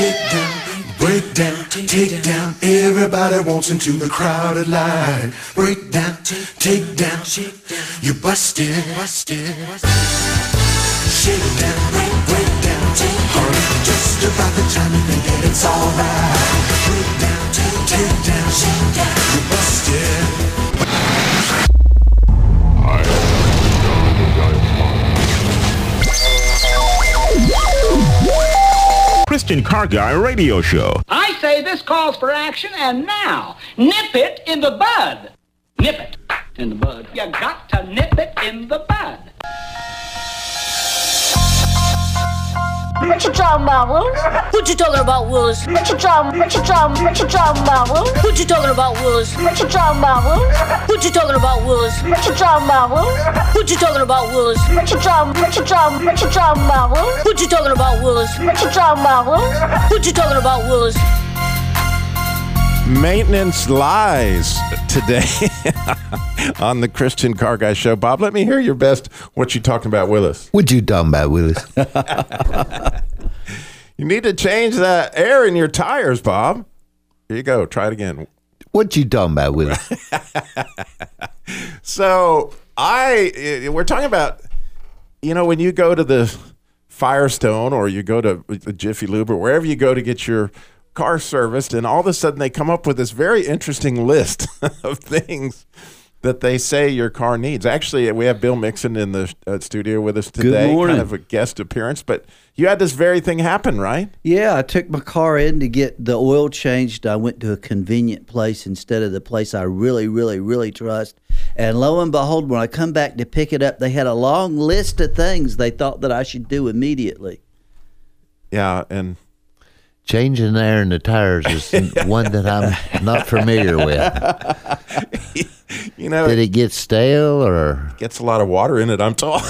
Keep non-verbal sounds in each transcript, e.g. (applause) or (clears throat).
shake down, break down, take down. Everybody wants into the crowded line. Break down, take down, you busted, busted. Shake down, break, break down, honey. Just about the time you think that it's alright. Break down, take down, you busted. Christian Car Guy Radio Show. I say this calls for action, and now, nip it in the bud. Nip it in the bud. You got to nip it in the bud. What you talking about, Willis? What you talking about, Willis? What you talking? What you talking? What you talking about, Willis? What you talking about, Willis? What you talking about, Willis? What you talking about, Willis? What you talking about, Willis? What you talking about, Willis? What you talking? What you talking? What you talking about, Willis? What you talking about, Willis? What you talking about, Willis? What you talking about, Willis? Maintenance lies today (laughs) on the Christian Car Guy Show. Bob, let me hear your best. What you talking about, Willis? What you talking about, Willis? (laughs) You need to change the air in your tires, Bob. Here you go. Try it again. What you talking about, Willis? (laughs) So I, eh, we're talking about, you know, when you go to the Firestone or you go to Jiffy Lube or wherever you go to get your car serviced, and all of a sudden they come up with this very interesting list (laughs) of things that they say your car needs. Actually, we have Bill Mixon in the uh, studio with us today, kind of a guest appearance. But you had this very thing happen, right? Yeah, I took my car in to get the oil changed. I went to a convenient place instead of the place I really, really, really trust. And lo and behold, when I come back to pick it up, they had a long list of things they thought that I should do immediately. Yeah, and Changing the air in the tires is (laughs) one that I'm not familiar with. you know, Did it get stale or? gets a lot of water in it. I'm told. (laughs)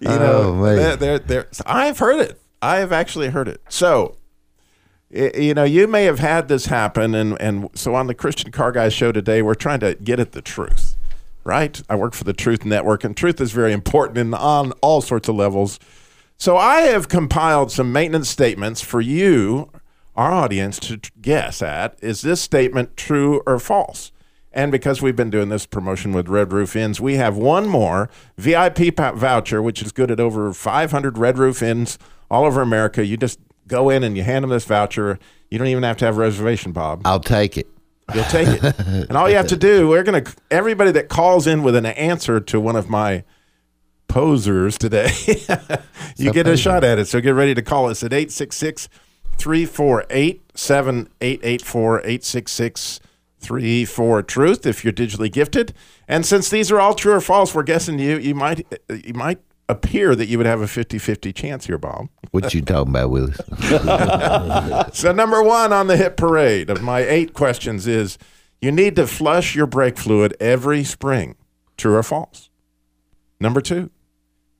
you know, Oh, they're, they're, they're- I've heard it. I have actually heard it. So, you know, you may have had this happen, and and so on the Christian Car Guy show today, we're trying to get at the truth, right? I work for the Truth Network, and truth is very important and on all sorts of levels. So I have compiled some maintenance statements for you, our audience, to guess at. Is this statement true or false? And because we've been doing this promotion with Red Roof Inns, we have one more VIP voucher, which is good at over 500 Red Roof Inns all over America. You just go in and you hand them this voucher. You don't even have to have a reservation, Bob. I'll take it. You'll take it. (laughs) and all you have to do, we're going to, everybody that calls in with an answer to one of my posers today, (laughs) you get a shot at it. So get ready to call us at 866 348 7884 866 34 Truth if you're digitally gifted. And since these are all true or false, we're guessing you, you might, you might appear that you would have a 50 50 chance here, Bob. What you talking about, Willis? (laughs) So number one on the hit parade of my eight questions is you need to flush your brake fluid every spring. True or false? Number two,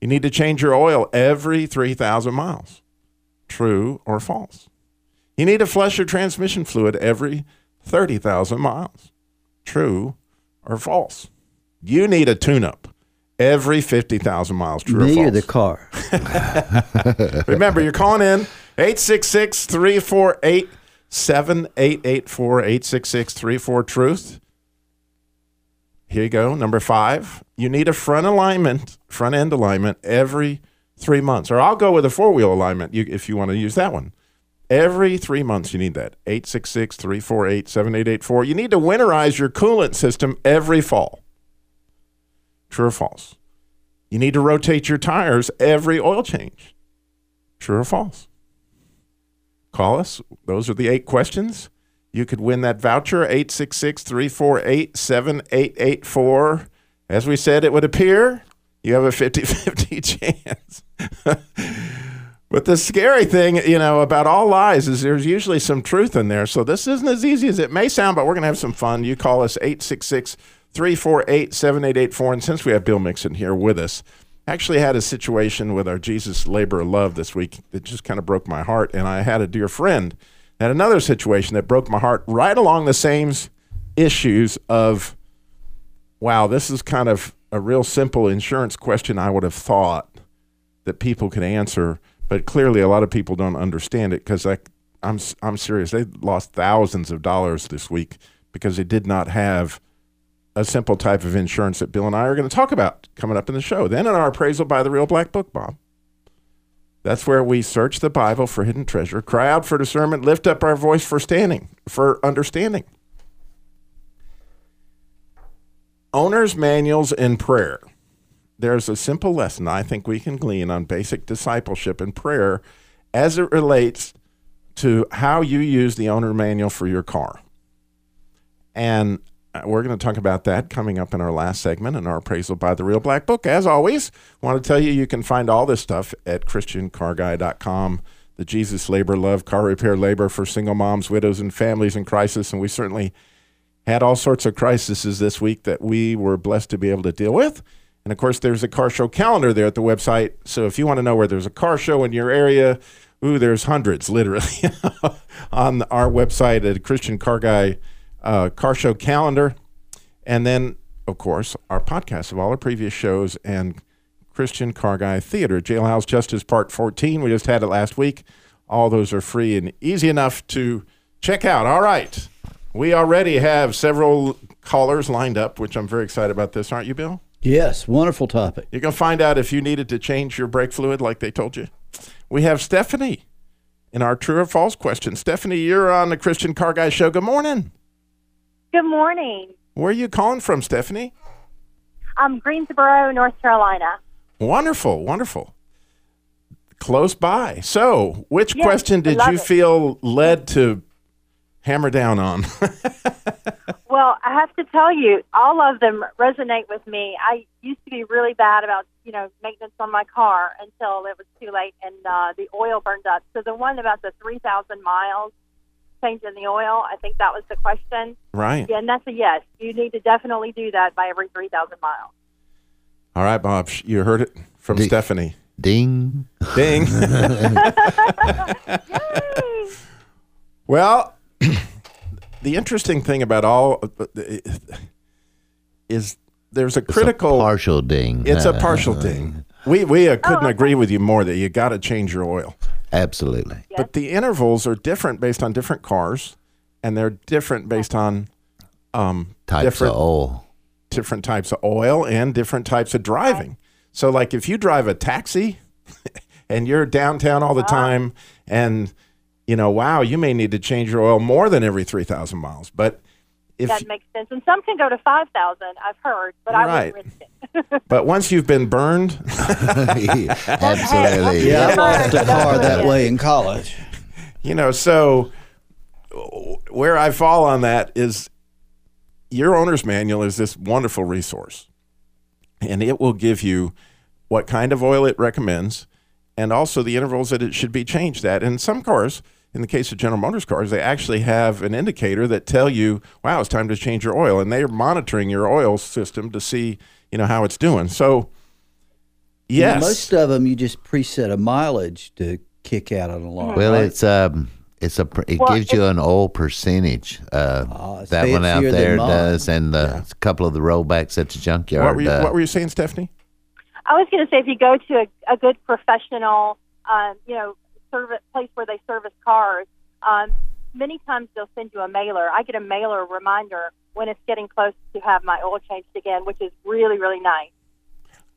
you need to change your oil every 3,000 miles. True or false? You need to flush your transmission fluid every 30,000 miles. True or false? You need a tune up every 50,000 miles. True Me or or false? the car? (laughs) Remember, you're calling in 866 348 7884 866 34 Truth. Here you go. Number five, you need a front alignment, front end alignment every three months. Or I'll go with a four wheel alignment if you want to use that one. Every three months, you need that. 866 348 7884. You need to winterize your coolant system every fall. True or false? You need to rotate your tires every oil change. True or false? Call us. Those are the eight questions. You could win that voucher 866 348 7884. As we said, it would appear you have a 50 50 (laughs) chance. but the scary thing, you know, about all lies is there's usually some truth in there. So this isn't as easy as it may sound, but we're going to have some fun. You call us 866 348 7884. And since we have Bill Mixon here with us, actually had a situation with our Jesus Labor of Love this week that just kind of broke my heart. And I had a dear friend had another situation that broke my heart right along the same issues of, wow, this is kind of a real simple insurance question I would have thought that people could answer. but clearly a lot of people don't understand it because I'm I'm serious. They lost thousands of dollars this week because they did not have a simple type of insurance that Bill and I are going to talk about coming up in the show. Then in our appraisal by the Real Black Book, Bob. That's where we search the Bible for hidden treasure, cry out for discernment, lift up our voice for standing, for understanding. Owner's manuals in prayer. There's a simple lesson I think we can glean on basic discipleship and prayer as it relates to how you use the owner manual for your car. And Uh, we're going to talk about that coming up in our last segment in our appraisal by the Real Black Book. As always, want to tell you you can find all this stuff at ChristianCarGuy.com. The Jesus Labor Love Car Repair Labor for single moms, widows, and families in crisis. And we certainly had all sorts of crises this week that we were blessed to be able to deal with. And of course, there's a car show calendar there at the website. So if you want to know where there's a car show in your area, ooh, there's hundreds literally (laughs) on our website at Christian Car Guy uh, Car Show calendar. And then, of course, our podcast of all our previous shows and Christian Car Guy Theater, Jailhouse Justice Part 14. We just had it last week. All those are free and easy enough to check out. All right. We already have several callers lined up, which I'm very excited about this, aren't you, Bill? Yes, wonderful topic. You're going to find out if you needed to change your brake fluid like they told you. We have Stephanie in our true or false question. Stephanie, you're on the Christian Car Guy Show. Good morning. Good morning. Where are you calling from, Stephanie? I'm Greensboro, North Carolina. Wonderful, wonderful. Close by. So, which Yes, question did you it. feel led to hammer down on? (laughs) Well, I have to tell you, all of them resonate with me. I used to be really bad about, you know, maintenance on my car until it was too late and uh, the oil burned up. So the one about the 3,000 miles changing the oil, I think that was the question. right. Yeah, and that's a yes. You need to definitely do that by every 3,000 miles. All right, Bob. You heard it from Di- Stephanie. Ding. Ding. (laughs) well, (clears throat) the interesting thing about all is there's a critical. Partial ding. it's a Uh, (laughs) partial ding. We we uh, couldn't agree with you more that you got to change your oil. Absolutely. But the intervals are different based on different cars, and they're different based on um, Types different of oil. different types of oil and different types of driving. So, like if you drive a taxi (laughs) and you're downtown all the time, and you know, wow, you may need to change your oil more than every three thousand miles. But if That makes sense. And some can go to 5,000, I've heard, but I Right. wouldn't risk it. (laughs) (laughs) but once you've been burned, (laughs) Absolutely. Yeah, I lost a car that way in college. you know, so where I fall on that is your owner's manual is this wonderful resource, and it will give you what kind of oil it recommends and also the intervals that it should be changed at. And some cars, in the case of General Motors cars, they actually have an indicator that tell you, wow, it's time to change your oil. And they're monitoring your oil system to see, you know, how it's doing. So, You know, yes. most of them you just preset a mileage to kick out on a lot. Well, right? it's um, it's a it Well, gives you an oil percentage. Uh, it's that one out fancier than there mine. does, and the, a couple of the rollbacks at the junkyard. what, were you, uh, what were you saying, Stephanie? I was going to say if you go to a, a good professional, um, you know, service place where they service cars, um, many times they'll send you a mailer. I get a mailer reminder when it's getting close to have my oil changed again, which is really really nice.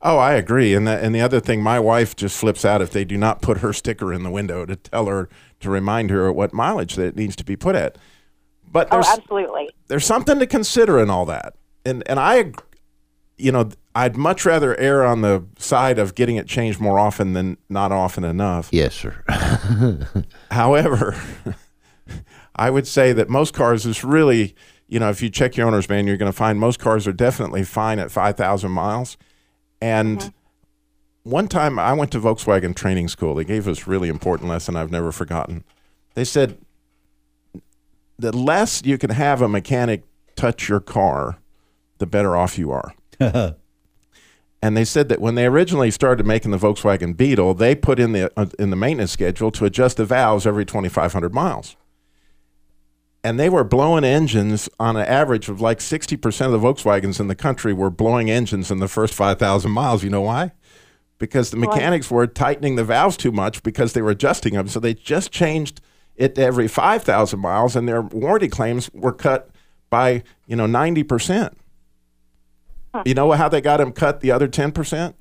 Oh, I agree. And the, and the other thing, my wife just flips out if they do not put her sticker in the window to tell her to remind her what mileage that it needs to be put at. But Oh, there's absolutely. there's something to consider in all that. And and I, you know, I'd much rather err on the side of getting it changed more often than not often enough. yes, sir. (laughs) However, (laughs) I would say that most cars is really, you know, if you check your owner's manual, you're going to find most cars are definitely fine at 5,000 miles. And one time I went to Volkswagen training school. They gave us really important lesson I've never forgotten. They said the less you can have a mechanic touch your car, the better off you are. (laughs) And they said that when they originally started making the Volkswagen Beetle, they put in the uh, in the maintenance schedule to adjust the valves every 2,500 miles. And they were blowing engines on an average of like 60% of the Volkswagens in the country were blowing engines in the first 5,000 miles. You know why? because the mechanics were tightening the valves too much because they were adjusting them. So they just changed it to every 5,000 miles, and their warranty claims were cut by, you know, 90%. You know how they got him cut the other 10%?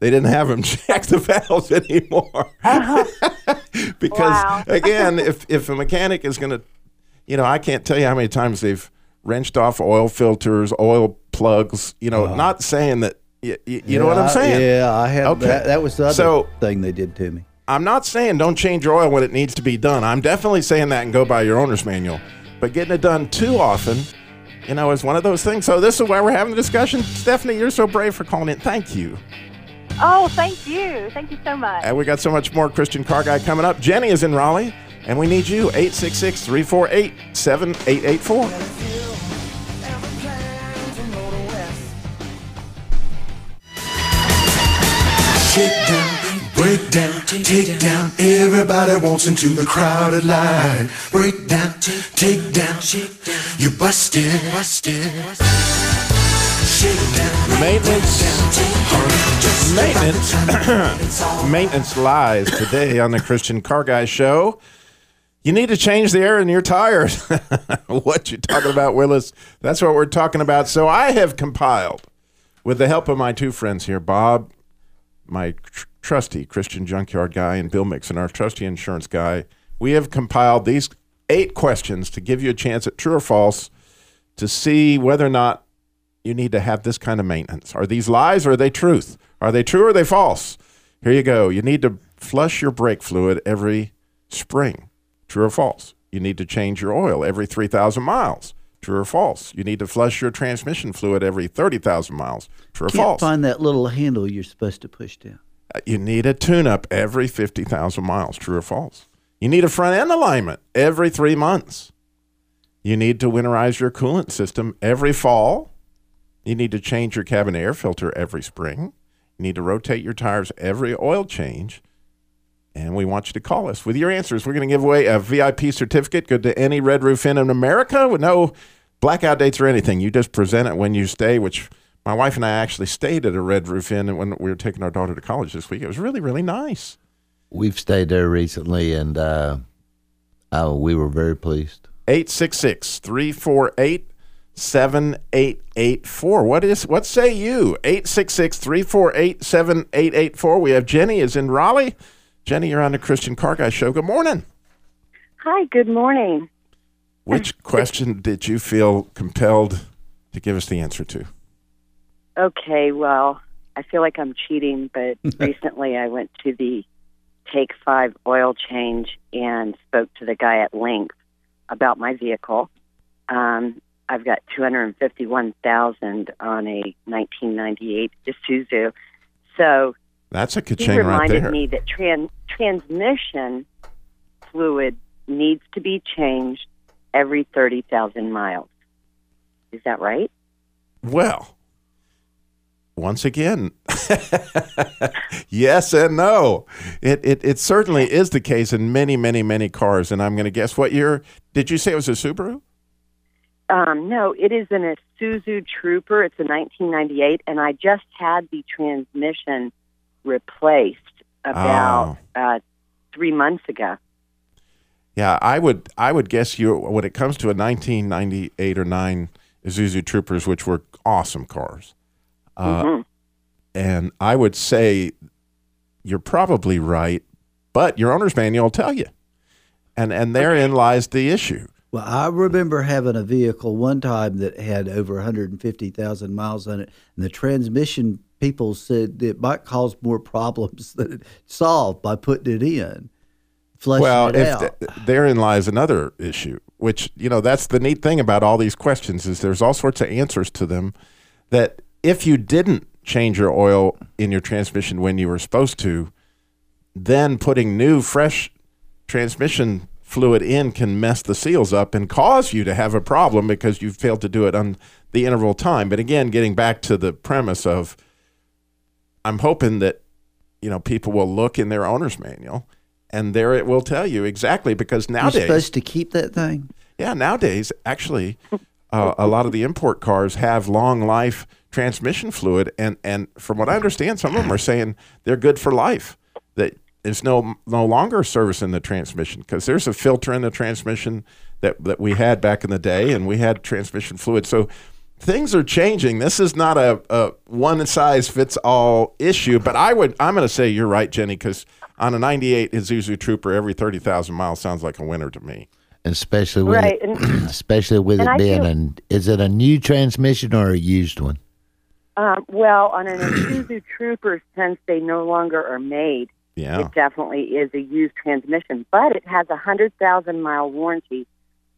They didn't have him (laughs) check the valves anymore. (laughs) because, Wow. (laughs) again, if, if a mechanic is going to, you know, I can't tell you how many times they've wrenched off oil filters, oil plugs, you know, uh-huh. not saying that, you, you know what I'm Yeah, saying? Yeah, I had Okay. that. That was the other So- thing they did to me. I'm not saying don't change your oil when it needs to be done. I'm definitely saying that and go by your owner's manual. But getting it done too often, you know, is one of those things. So this is why we're having the discussion. Stephanie, you're so brave for calling in. Thank you. Oh, thank you. Thank you so much. And we got so much more Christian Car Guy coming up. Jenny is in Raleigh, and we need you. 866 348 7884. Shake down, break down, take down. Everybody wants into the crowded line. Break down, take down. You busted, busted. Maintenance. Maintenance. (coughs) Maintenance lies today on the Christian Car Guy Show. You need to change the air in your tires. (laughs) what you talking about, Willis? That's what we're talking about. So I have compiled, with the help of my two friends here, Bob, my trusty Christian junkyard guy, and Bill Mixon, our trusty insurance guy. We have compiled these eight questions to give you a chance at true or false to see whether or not you need to have this kind of maintenance. Are these lies or are they truth? Are they true or are they false? Here you go. You need to flush your brake fluid every spring. True or false? You need to change your oil every 3,000 miles. True or false? You need to flush your transmission fluid every 30,000 miles. True or Can't false? find that little handle you're supposed to push down. You need a tune up every 50,000 miles. True or false? You need a front end alignment every three months. You need to winterize your coolant system every fall. You need to change your cabin air filter every spring. You need to rotate your tires every oil change. And we want you to call us with your answers. We're going to give away a VIP certificate. Good to any Red Roof Inn in America with no blackout dates or anything. You just present it when you stay, which my wife and I actually stayed at a Red Roof Inn when we were taking our daughter to college this week. It was really, really nice. We've stayed there recently, and uh, oh, we were very pleased. 866 348 7884. What is what say you? 866 348 7884. We have Jenny is in Raleigh. Jenny, you're on the Christian Car Guy show. Good morning. Hi, good morning. Which question did you feel compelled to give us the answer to? Okay, well, I feel like I'm cheating, but (laughs) recently I went to the Take Five oil change and spoke to the guy at length about my vehicle. Um, I've got 251,000 on a 1998 Isuzu. So That's a he ka-ching right reminded there. me that tran- transmission fluid needs to be changed every 30,000 miles. Is that right? Well, once again, (laughs) yes and no. It, it it certainly is the case in many, many, many cars. And I'm going to guess what year did you say it was a Subaru? Um, no, it is an Isuzu Trooper. It's a 1998, and I just had the transmission replaced about uh, three months ago. Yeah, I would I would guess you when it comes to a 1998 or 9 Isuzu Troopers which were awesome cars. Uh, Mhm. and I would say you're probably right, but your owner's manual will tell you. And and therein lies the issue. Well, I remember having a vehicle one time that had over 150,000 miles on it, and the transmission people said it might cause more problems (laughs) than it solved by putting it in, flushing well, it if out. th- therein lies another issue, which you know that's the neat thing about all these questions is there's all sorts of answers to them. That if you didn't change your oil in your transmission when you were supposed to, then putting new fresh transmission fluid in can mess the seals up and cause you to have a problem because you failed to do it on the interval time. But again, getting back to the premise of, I'm hoping that you know people will look in their owner's manual and there it will tell you exactly because You're nowadays supposed to keep that thing. yeah nowadays actually uh, a lot of the import cars have long life transmission fluid, and and from what I understand, some of them are saying they're good for life. That it's no no longer servicing the transmission because there's a filter in the transmission that that we had back in the day, and we had transmission fluid. So things are changing. This is not a, a one size fits all issue, but I would I'm going to say you're right, Jenny, because on a '98 Isuzu Trooper, every thirty thousand miles sounds like a winner to me. especially with Right, it, (clears throat) especially with and it I being feel- an is it a new transmission or a used one? Um, well, on an Isuzu (coughs) Trooper, since they no longer are made, Yeah. it definitely is a used transmission, but it has a hundred thousand mile warranty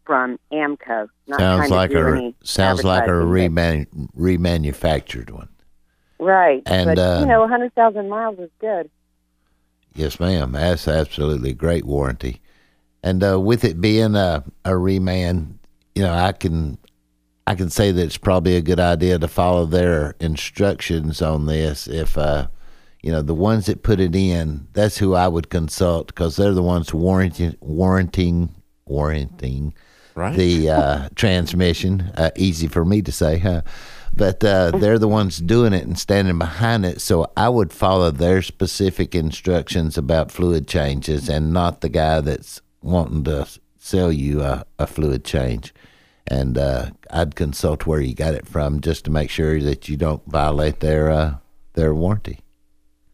from AAMCO. Sounds like a sounds like a reman, remanufactured one. right. and, but uh, you know, a hundred thousand miles is good. Yes, ma'am. That's absolutely great warranty. And uh, with it being a, a reman, you know, I can I can say that it's probably a good idea to follow their instructions on this. If uh, you know the ones that put it in, that's who I would consult because they're the ones warranting warranting warranting Right. the uh, transmission. Uh, easy for me to say, huh? But uh, they're the ones doing it and standing behind it. So I would follow their specific instructions about fluid changes and not the guy that's wanting to sell you a, a fluid change. And uh, I'd consult where you got it from just to make sure that you don't violate their uh, their warranty.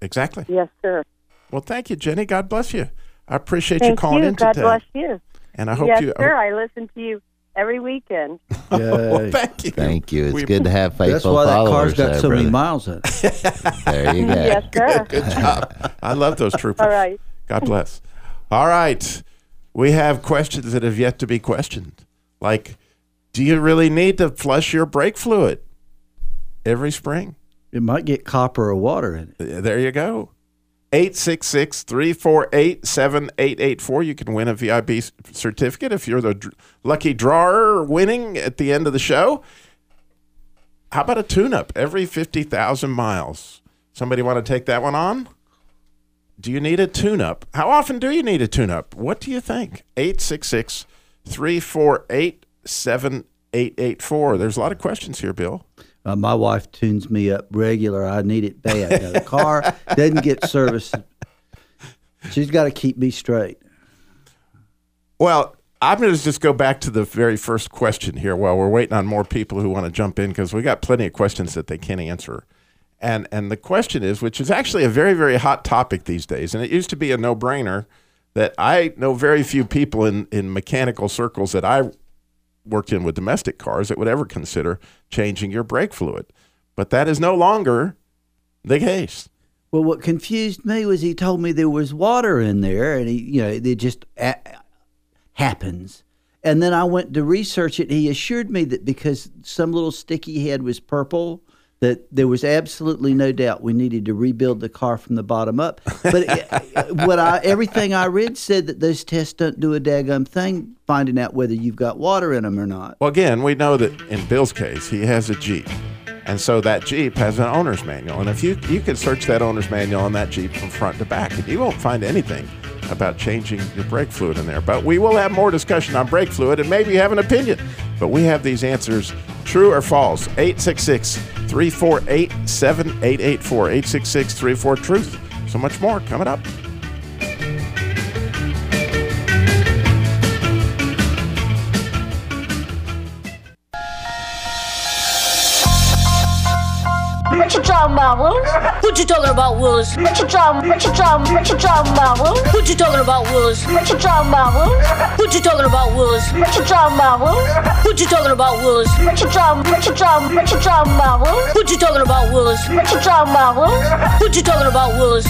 Exactly. Yes, sir. Well, thank you, Jenny. God bless you. I appreciate you calling you. in God today. bless you. And I hope yes, you. sir. I listen to you every weekend. (laughs) well, thank you. Thank you. It's We- good to have faithful That's why that car's got there, so many miles in it. (laughs) There you go. yes, sir. (laughs) Good job. I love those troopers. All right. God bless. All right. We have questions that have yet to be questioned. Like, do you really need to flush your brake fluid every spring? It might get copper or water in it. Uh, There you go. 866 348 7884. You can win a VIP certificate if you're the lucky drawer winning at the end of the show. How about a tune up every 50,000 miles? Somebody want to take that one on? Do you need a tune up? How often do you need a tune up? What do you think? 866 348 7884. There's a lot of questions here, Bill. Uh, my wife tunes me up regular. I need it bad. Now, the car doesn't get service. She's got to keep me straight. Well, I'm going to just go back to the very first question here while we're waiting on more people who want to jump in because we got plenty of questions that they can't answer. And and the question is, which is actually a very very hot topic these days, and it used to be a no brainer that I know very few people in in mechanical circles that I worked in with domestic cars that would ever consider changing your brake fluid, but that is no longer the case. Well, what confused me was he told me there was water in there, and he, you know, it just a- happens. And then I went to research it. He assured me that because some little sticky head was purple, that there was absolutely no doubt we needed to rebuild the car from the bottom up. But it, what I everything I read said that those tests don't do a daggum thing finding out whether you've got water in them or not. Well, again, we know that in Bill's case, he has a Jeep. And so that Jeep has an owner's manual. And if you you can search that owner's manual on that Jeep from front to back, and you won't find anything about changing your brake fluid in there. But we will have more discussion on brake fluid and maybe have an opinion. But we have these answers true or false. 866 348 7884. 866 34 Truth. So much more coming up. Talking about, Willis? What you talking about, Willis? What you talking? What you talking? What you talking about, Willis? What you talking about, Willis? What you talking about, Willis? What you talking about, Willis? What you talking about, Willis? What you talking about, Willis? What you talking? What you talking? What you talking about, Willis? What you talking about, Willis? What you talking about, Willis? What you talking about, Willis?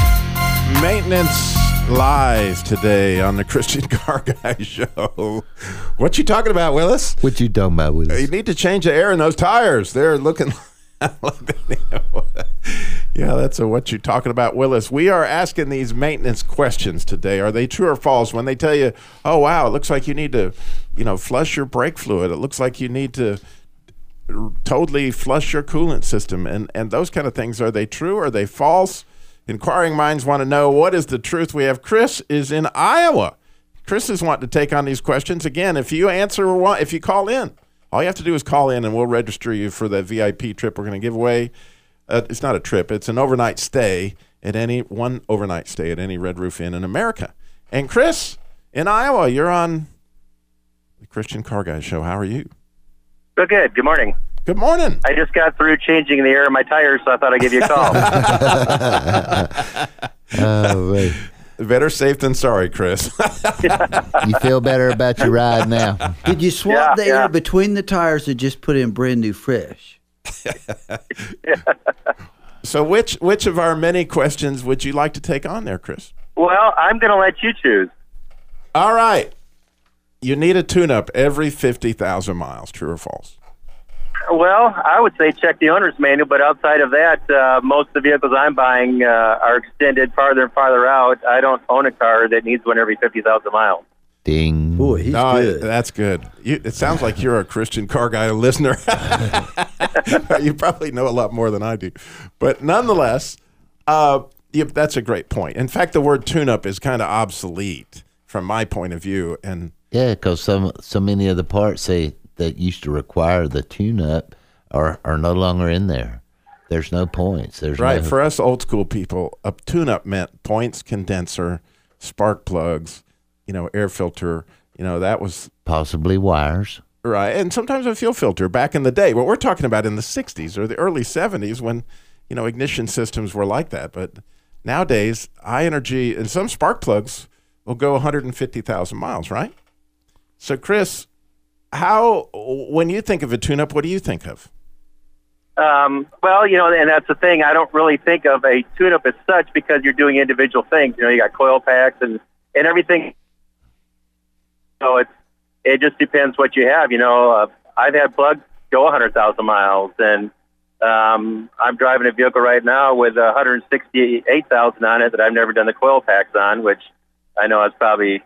Maintenance live today on the Christian Car Guy Show. What you talking about, Willis? What you talking about, Willis? You need to change the air in those tires. They're looking. (laughs) yeah, that's a, what you're talking about, Willis. We are asking these maintenance questions today. Are they true or false? When they tell you, "Oh wow, it looks like you need to, you know, flush your brake fluid. It looks like you need to." totally flush your coolant system and and those kind of things are they true are they false inquiring minds want to know what is the truth we have chris is in iowa chris is wanting to take on these questions again if you answer if you call in All you have to do is call in, and we'll register you for the VIP trip we're going to give away. Uh, it's not a trip; it's an overnight stay at any one overnight stay at any Red Roof Inn in America. And Chris in Iowa, you're on the Christian Car Guy Show. How are you? Good, good. Good morning. Good morning. I just got through changing the air in my tires, so I thought I'd give you a call. (laughs) (laughs) Oh, wait. Better safe than sorry, Chris. (laughs) You feel better about your ride now? Did you swap Yeah, the yeah. air between the tires or just put in brand new fresh? (laughs) so, which which of our many questions would you like to take on there, Chris? well, I'm going to let you choose. All right. You need a tune-up every fifty thousand miles. True or false? Well, I would say check the owner's manual, but outside of that, uh, most of the vehicles I'm buying uh, are extended farther and farther out. I don't own a car that needs one every 50,000 miles. Ding. Boy, he's No, good. that's good. You, it sounds like you're a Christian car guy listener. (laughs) you probably know a lot more than I do, but nonetheless, uh, you, that's a great point. In fact, the word tune-up is kind of obsolete from my point of view, and Yeah, because some so many of the parts they that used to require the tune-up are are no longer in there. There's no points. There's right no, for us old school people, a tune-up meant points, condenser, spark plugs, you know, air filter. You know, that was possibly wires. Right. And sometimes a fuel filter back in the day. What we're talking about in the 60s or the early 70s when, you know, ignition systems were like that. But nowadays, high energy and some spark plugs will go 150,000 miles, right? So, Chris, how, when you think of a tune up, what do you think of? Um, well, you know, and that's the thing. I don't really think of a tune-up as such because you're doing individual things. You know, you got coil packs and and everything. So it's it just depends what you have. You know, uh, I've had plugs go 100,000 miles, and um, I'm driving a vehicle right now with 168,000 on it that I've never done the coil packs on, which I know is probably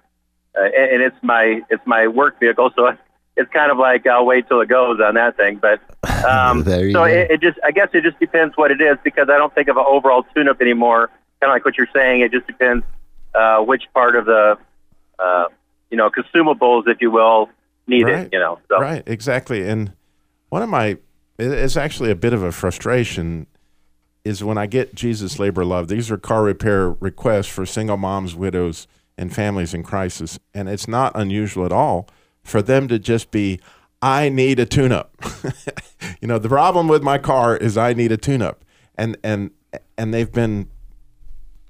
uh, and, and it's my it's my work vehicle, so it's kind of like I'll wait till it goes on that thing. But (laughs) um, so it, it just I guess it just depends what it is because I don't think of an overall tune-up anymore. Kind of like what you're saying, it just depends uh, which part of the uh, you know consumables, if you will, need Right. it. You know, so Right, exactly. And one of my it's actually a bit of a frustration, is when I get Jesus Labor Love. These are car repair requests for single moms, widows, and families in crisis. And it's not unusual at all for them to just be, I need a tune up. (laughs) you know, the problem with my car is I need a tune up. And, and, and they've been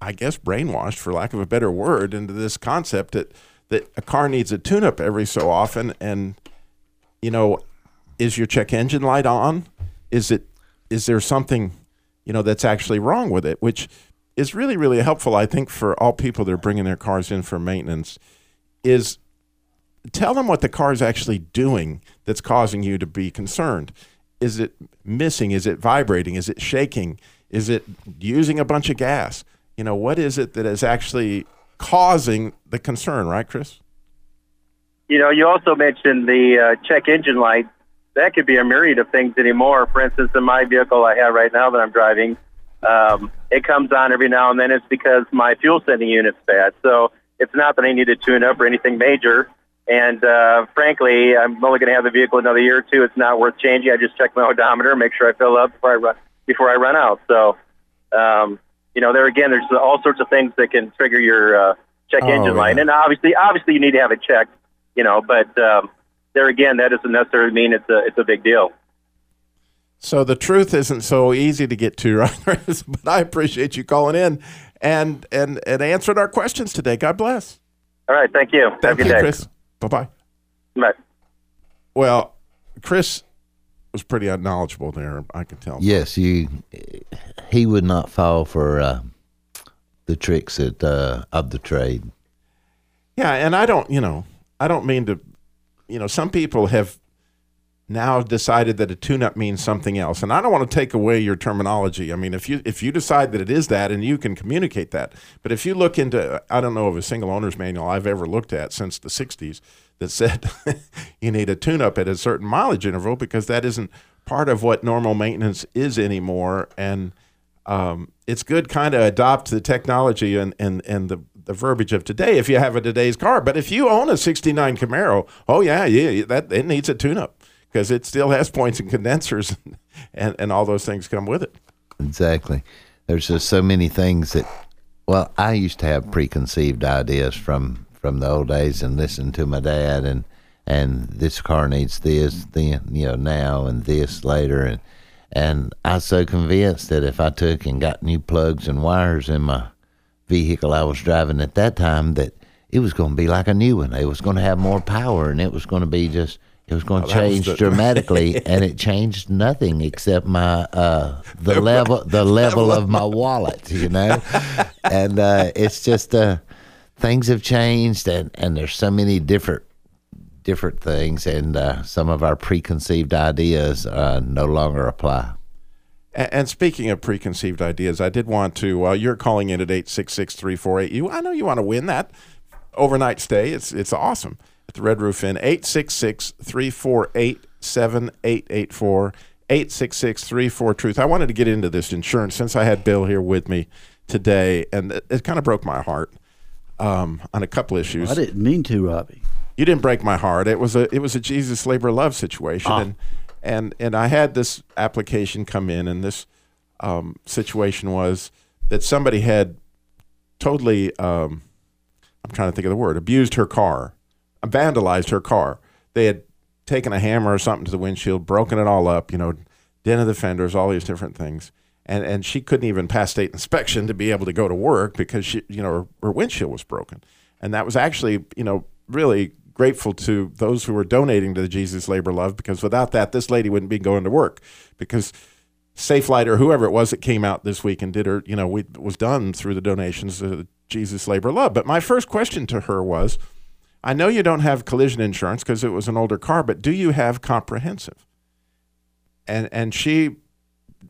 I guess brainwashed, for lack of a better word, into this concept that that a car needs a tune-up every so often. And you know, is your check engine light on? Is it? Is there something, you know, that's actually wrong with it? Which is really, really helpful, I think, for all people that are bringing their cars in for maintenance. Is tell them what the car is actually doing that's causing you to be concerned. Is it missing? Is it vibrating? Is it shaking? Is it using a bunch of gas? You know, what is it that is actually causing the concern, right, Chris? You know, you also mentioned the uh, check engine light. That could be a myriad of things anymore. For instance, in my vehicle I have right now that I'm driving, um, it comes on every now and then. It's because my fuel sending unit's bad. So it's not that I need to tune up or anything major. And uh, frankly, I'm only going to have the vehicle another year or two. It's not worth changing. I just check my odometer, make sure I fill up before I run before I run out. So, um, you know, there again, there's all sorts of things that can trigger your uh, check Oh, engine light, yeah. and obviously, obviously, you need to have it checked. You know, but um, there again, that doesn't necessarily mean it's a it's a big deal. So the truth isn't so easy to get to, (laughs) right? But I appreciate you calling in and and and answering our questions today. God bless. All right, thank you. Thank good you. Chris. Bye bye. Bye. Well, Chris was pretty unknowledgeable there. I can tell. Yes, you. He would not fall for uh, the tricks at, uh, of the trade. Yeah, and I don't, you know, I don't mean to, you know, some people have now decided that a tune-up means something else, and I don't want to take away your terminology. I mean, if you if you decide that it is that, and you can communicate that, but if you look into, I don't know of a single owner's manual I've ever looked at since the '60s that said (laughs) you need a tune-up at a certain mileage interval because that isn't part of what normal maintenance is anymore, and um, it's good kind of adopt the technology and, and, and the, the verbiage of today if you have a today's car. But if you own a 69 Camaro, oh yeah, yeah, that it needs a tune-up because it still has points and condensers, (laughs) and and all those things come with it. Exactly. There's just so many things that. Well, I used to have preconceived ideas from from the old days and listen to my dad and and this car needs this then you know now and this later and and I was so convinced that if I took and got new plugs and wires in my vehicle I was driving at that time that it was going to be like a new one. It was going to have more power and it was going to be just it was going to was change the- dramatically (laughs) and it changed nothing except my uh the level (laughs) the level of my wallet, you know. (laughs) and uh it's just uh things have changed and and there's so many different different things and uh some of our preconceived ideas uh no longer apply. And, and speaking of preconceived ideas, I did want to. While you're calling in at eight six six three four eight, you I know you want to win that overnight stay. It's it's awesome at the Red Roof Inn. 866-348-7884. 866 truth I wanted to get into this insurance since I had Bill here with me today, and it, it kind of broke my heart um, on a couple issues. I didn't mean to, Robbie. You didn't break my heart. It was a it was a Jesus labor love situation, and and and I had this application come in, and this um, situation was that somebody had totally um, I'm trying to think of the word abused her car, vandalized her car. They had taken a hammer or something to the windshield, broken it all up, you know, dent of the fenders, all these different things. And and she couldn't even pass state inspection to be able to go to work because she, you know, her, her windshield was broken. And that was actually, you know, really grateful to those who were donating to the Jesus Labor Love because without that, this lady wouldn't be going to work because Safelite or whoever it was that came out this week and did her, you know, we, was done through the donations of Jesus Labor Love. But my first question to her was, I know you don't have collision insurance because it was an older car, but do you have comprehensive? And and she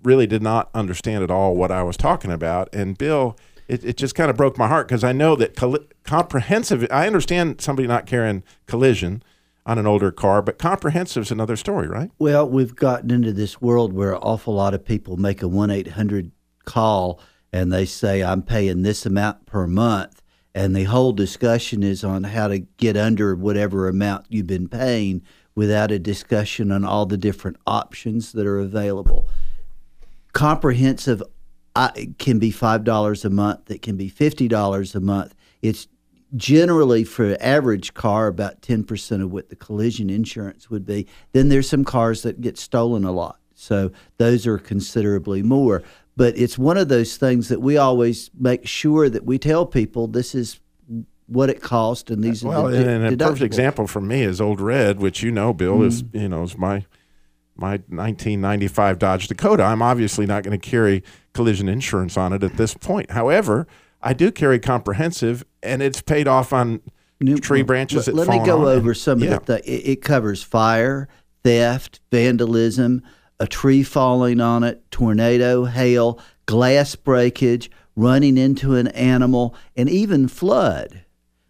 really did not understand at all what I was talking about. And Bill, it, it just kind of broke my heart because I know that comprehensive. I understand somebody not carrying collision on an older car, but comprehensive is another story, right? Well, we've gotten into this world where an awful lot of people make a 1 800 call and they say, I'm paying this amount per month. And the whole discussion is on how to get under whatever amount you've been paying without a discussion on all the different options that are available. Comprehensive can be $5 a month, it can be $50 a month. It's generally for average car about 10% of what the collision insurance would be then there's some cars that get stolen a lot so those are considerably more but it's one of those things that we always make sure that we tell people this is what it costs and these Well, are the and, and a perfect example for me is Old Red, which you know, Bill, is Mm-hmm. you know is my my 1995 Dodge Dakota. I'm obviously not going to carry collision insurance on it at this point. However, I do carry comprehensive, and it's paid off on New, tree branches. Let, let me go over some Yeah. of the. It, it covers fire, theft, vandalism, a tree falling on it, tornado, hail, glass breakage, running into an animal, and even flood,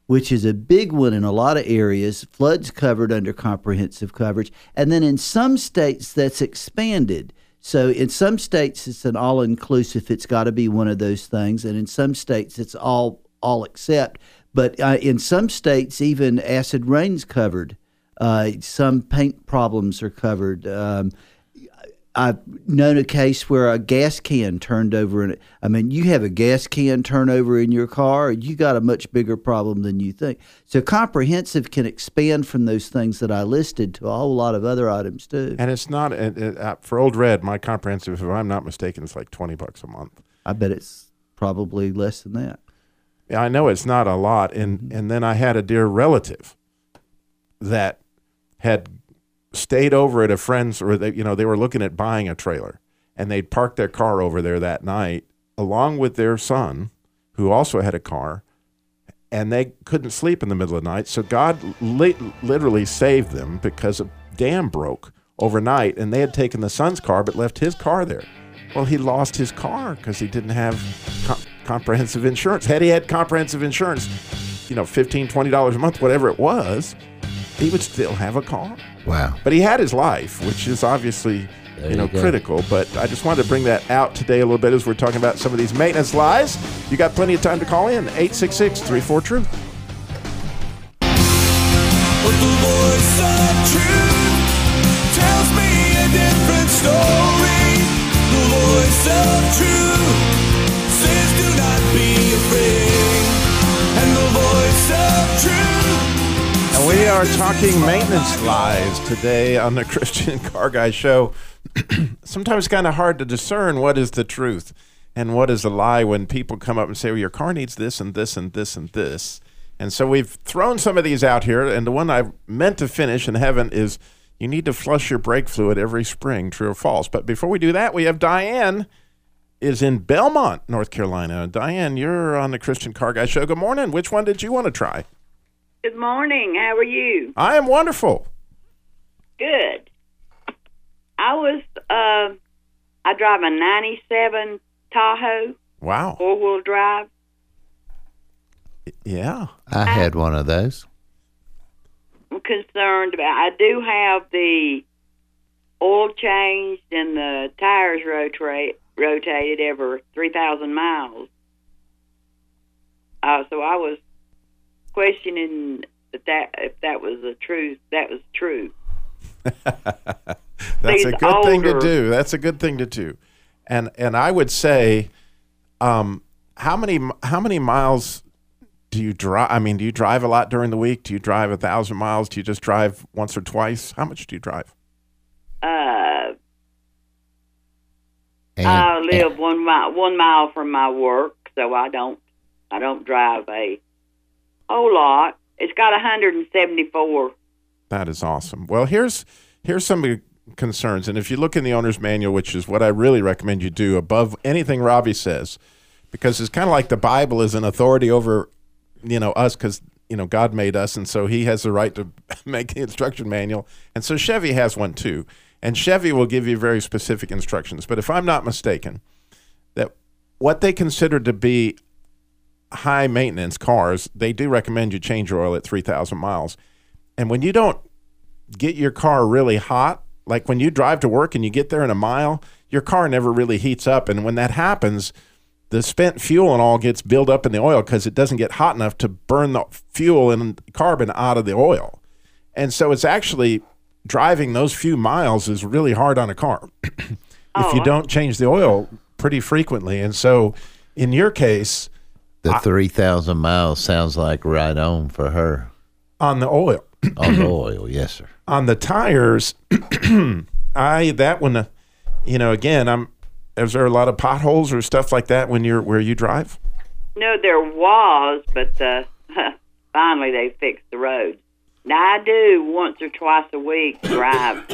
which is a big one in a lot of areas. Floods covered under comprehensive coverage, and then in some states that's expanded. So in some states it's an all inclusive. It's got to be one of those things, and in some states it's all all accept. But uh, in some states, even acid rain's covered. Uh, some paint problems are covered. Um, I've known a case where a gas can turned over in it. I mean, you have a gas can turn over in your car, you got a much bigger problem than you think. So comprehensive can expand from those things that I listed to a whole lot of other items too. And it's not uh, uh, for Old Red. My comprehensive, if I'm not mistaken, it's like 20 bucks a month. I bet it's probably less than that. Yeah, I know it's not a lot, and and then I had a dear relative that had stayed over at a friend's, or they, you know, they were looking at buying a trailer, and they'd parked their car over there that night, along with their son, who also had a car, and they couldn't sleep in the middle of the night. So God li- literally saved them because a dam broke overnight, and they had taken the son's car but left his car there. Well, he lost his car because he didn't have com- comprehensive insurance. Had he had comprehensive insurance, you know, $15, $20 a month, whatever it was, he would still have a car. Wow. But he had his life, which is obviously there you know you critical. But I just wanted to bring that out today a little bit as we're talking about some of these maintenance lies. You got plenty of time to call in 866 34 Truth. Truth. We are talking maintenance lies today on the (laughs) Christian Car Guy Show. (clears throat) Sometimes kind of hard to discern what is the truth and what is a lie when people come up and say, well, your car needs this and this and this and this. And so we've thrown some of these out here. And the one I meant to finish and haven't is you need to flush your brake fluid every spring, true or false. But before we do that, we have Diane is in Belmont, North Carolina. Diane, you're on the Christian Car Guy Show. Good morning. Which one did you want to try? Good morning. How are you? I am wonderful. Good. I was uh, I drive a '97 Tahoe Wow. four wheel drive. Yeah. I had one of those. I'm concerned about. I do have the oil changed and the tires rotate rotated every three thousand miles. Uh, so I was questioning that, that if that was the truth. That was true. (laughs) That's These a good thing to do. That's a good thing to do. And and I would say, um, how many how many miles do you drive? I mean, do you drive a lot during the week? Do you drive a thousand miles? Do you just drive once or twice? How much do you drive? Uh, And, I live one mile one mile from my work, so I don't I don't drive a whole lot. It's got 174. That is awesome. Well, here's here's some concerns, and if you look in the owner's manual, which is what I really recommend you do above anything Robbie says, because it's kind of like the Bible is an authority over you know us because you know God made us, and so He has the right to (laughs) make the instruction manual, and so Chevy has one too, and Chevy will give you very specific instructions. But if I'm not mistaken, that what they consider to be high maintenance cars, they do recommend you change your oil at 3,000 miles. And when you don't get your car really hot, like when you drive to work and you get there in a mile, your car never really heats up. And when that happens, the spent fuel and all gets built up in the oil because it doesn't get hot enough to burn the fuel and carbon out of the oil. And so it's actually driving those few miles is really hard on a car (clears throat) if you oh. don't change the oil pretty frequently. And so in your case, the 3,000 miles sounds like right on for her on the oil, on the oil. Yes, sir. (clears throat) on the tires, (clears throat) I that one, uh, you know, again, I'm. Is there a lot of potholes or stuff like that when you're where you drive? No, there was, but uh, (laughs) finally they fixed the roads. Now I do once or twice a week drive.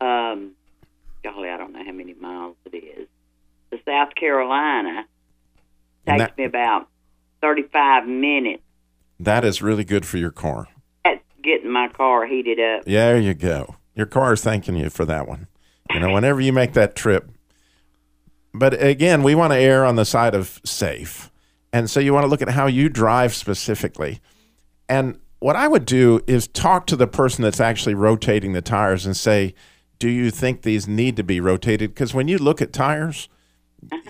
Um, golly, I don't know how many miles it is. To South Carolina And takes that- me about thirty-five minutes. That is really good for your car. That's getting my car heated up. Yeah, there you go. Your car is thanking you for that one. You know, whenever you make that trip. But again, we want to err on the side of safe. And so you want to look at how you drive specifically. And what I would do is talk to the person that's actually rotating the tires and say, Do you think these need to be rotated? Because when you look at tires,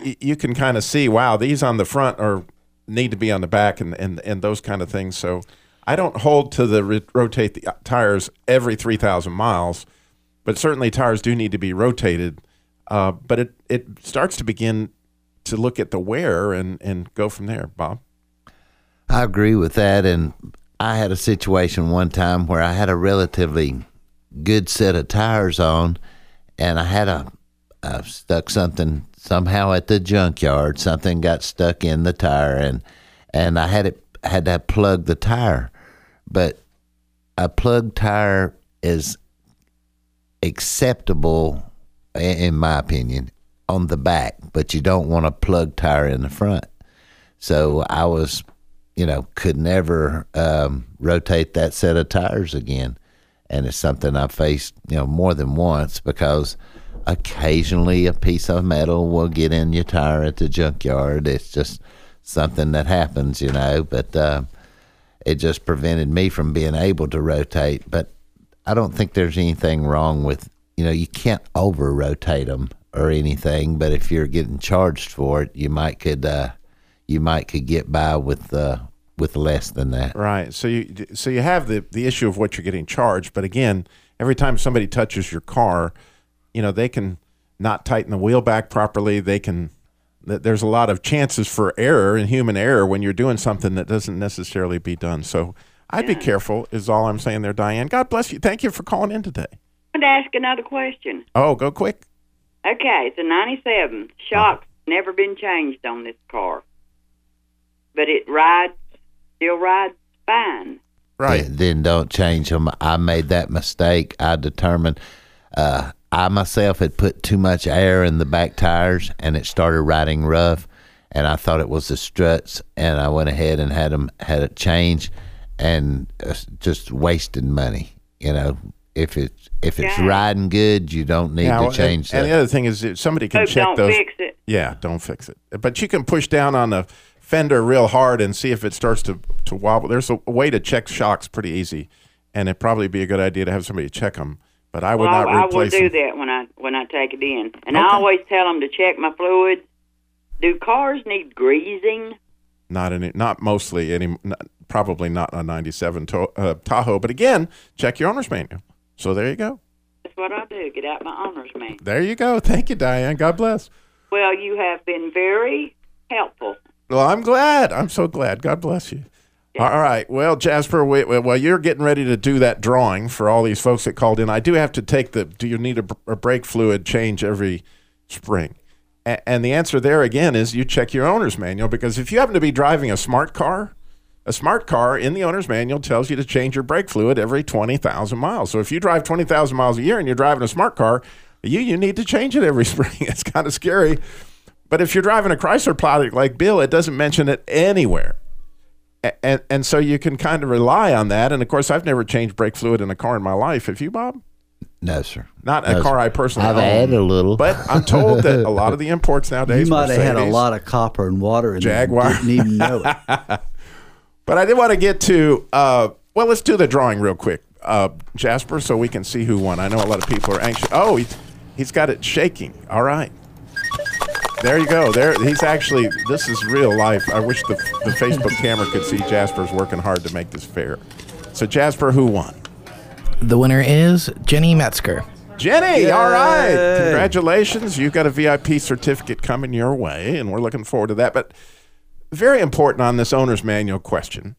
y- you can kind of see, wow, these on the front are need to be on the back and, and, and those kind of things. So I don't hold to the re- rotate the tires every 3,000 miles, but certainly tires do need to be rotated. Uh, but it, it starts to begin to look at the wear and, and go from there, Bob. I agree with that. And I had a situation one time where I had a relatively good set of tires on, and I had a I stuck something somehow at the junkyard. Something got stuck in the tire, and and I had it had to plug the tire, but a plug tire is acceptable, in my opinion, on the back, but you don't want a plug tire in the front. So I was, you know, could never um, rotate that set of tires again. And it's something I faced, you know, more than once because occasionally a piece of metal will get in your tire at the junkyard. It's just something that happens, you know, but uh, it just prevented me from being able to rotate. But I don't think there's anything wrong with, you know, you can't over rotate them or anything, but if you're getting charged for it, you might could, uh, you might could get by with, uh, with less than that. Right. So you so you have the the issue of what you're getting charged, but again, every time somebody touches your car, you know they can not tighten the wheel back properly, they can. There's a lot of chances for error and human error when you're doing something that doesn't necessarily be done. So I'd be careful, is all I'm saying there, Diane. God bless you. Thank you for calling in today. I want to ask another question. Oh, go quick. Okay, it's a 97. Shocks never been changed on this car. But it rides, still rides fine. Right. Then, then don't change them. I made that mistake. I determined uh, I myself had put too much air in the back tires and it started riding rough. And I thought it was the struts, and I went ahead and had them had it changed, and uh, just wasted money. You know, if it's if it's Yeah. riding good, you don't need Yeah, to change and, and the other thing is, if somebody can Hope check don't those. fix it. Yeah, don't fix it. But you can push down on the fender real hard and see if it starts to, to wobble. There's a way to check shocks pretty easy, and it'd probably be a good idea to have somebody check them. But I would well, not I, I will do them. that when I when I take it in, and Okay. I always tell them to check my fluids. Do cars need greasing? Not any, not mostly any, not, probably not a '97 to, uh, Tahoe. But again, check your owner's manual. So there you go. That's what I do. Get out my owner's man. There you go. (laughs) Thank you, Diane. God bless. Well, you have been very helpful. Well, I'm glad. I'm so glad. God bless you. All right. Well, Jasper, we, we- while you're getting ready to do that drawing for all these folks that called in, I do have to take the do you need a, a brake fluid change every spring? A- and the answer there again is you check your owner's manual because if you happen to be driving a smart car, a smart car in the owner's manual tells you to change your brake fluid every 20,000 miles. So if you drive 20,000 miles a year and you're driving a smart car, you you need to change it every (laughs) spring. It's kind of scary. But if you're driving a Chrysler product like Bill, it doesn't mention it anywhere. And, and so you can kind of rely on that. And of course, I've never changed brake fluid in a car in my life. Have you, Bob? no, sir. Not a car sir. I personally I've own. had a little, But I'm told that a lot of the imports (laughs) nowadays, You might have had a lot of copper and water in Jaguar. Didn't even know it. (laughs) But I did want to get to, uh, well, let's do the drawing real quick, uh, Jasper, so we can see who won. I know a lot of people are anxious. Oh, he's, he's got it shaking. All right. There you go. There, he's actually. This is real life. I wish the the Facebook camera could see Jasper's working hard to make this fair. So Jasper, who won? The winner is Jenny Metzger. Jenny. All right. Congratulations. You've got a VIP certificate coming your way, and we're looking forward to that. But very important on this owner's manual question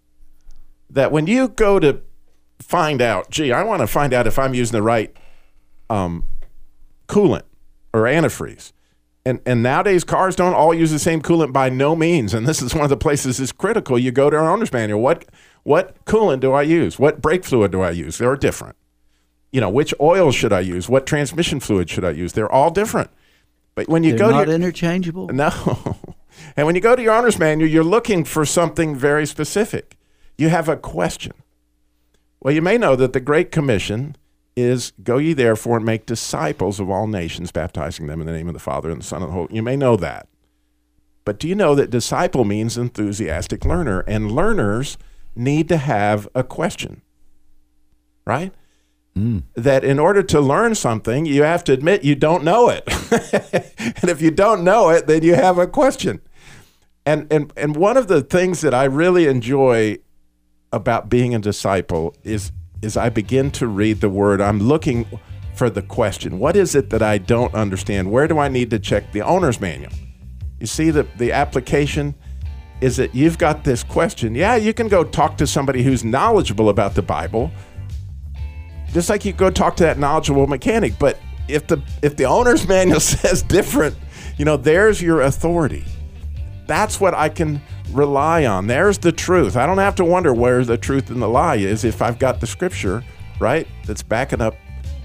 that when you go to find out, gee, I want to find out if I'm using the right um, coolant or antifreeze. And, and nowadays, cars don't all use the same coolant by no means. And this is one of the places is critical. You go to our owner's manual. What what coolant do I use? What brake fluid do I use? They're different. You know, which oil should I use? What transmission fluid should I use? They're all different. But when you They're go not to your, interchangeable. no. (laughs) and when you go to your owner's manual, you're looking for something very specific. You have a question. Well, you may know that the Great Commission is go ye therefore and make disciples of all nations, baptizing them in the name of the Father and the Son and the Holy. You may know that. But do you know that disciple means enthusiastic learner? And learners need to have a question, right? Mm. That in order to learn something, you have to admit you don't know it. (laughs) and if you don't know it, then you have a question. And, and, and one of the things that I really enjoy about being a disciple is, is I begin to read the word. I'm looking for the question. What is it that I don't understand? Where do I need to check the owner's manual? You see, the, the application is that you've got this question. Yeah, you can go talk to somebody who's knowledgeable about the Bible, just like you go talk to that knowledgeable mechanic. But if the if the owner's (laughs) manual says different, you know, there's your authority. That's what I can rely on. There's the truth. I don't have to wonder where the truth and the lie is if I've got the scripture, right? That's backing up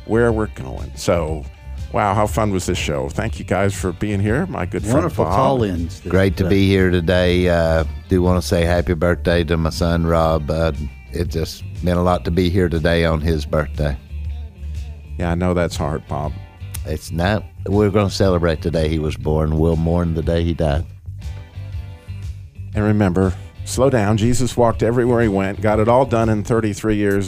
where we're going. So, wow, how fun was this show? Thank you guys for being here. My good friend Wonderful Bob. call-ins. Great to be here today. Uh, do want to say happy birthday to my son Rob. Uh, it just meant a lot to be here today on his birthday. Yeah, I know that's hard, Bob. It's not. We're going to celebrate the day he was born. We'll mourn the day he died. And remember, slow down. Jesus walked everywhere he went, got it all done in 33 years.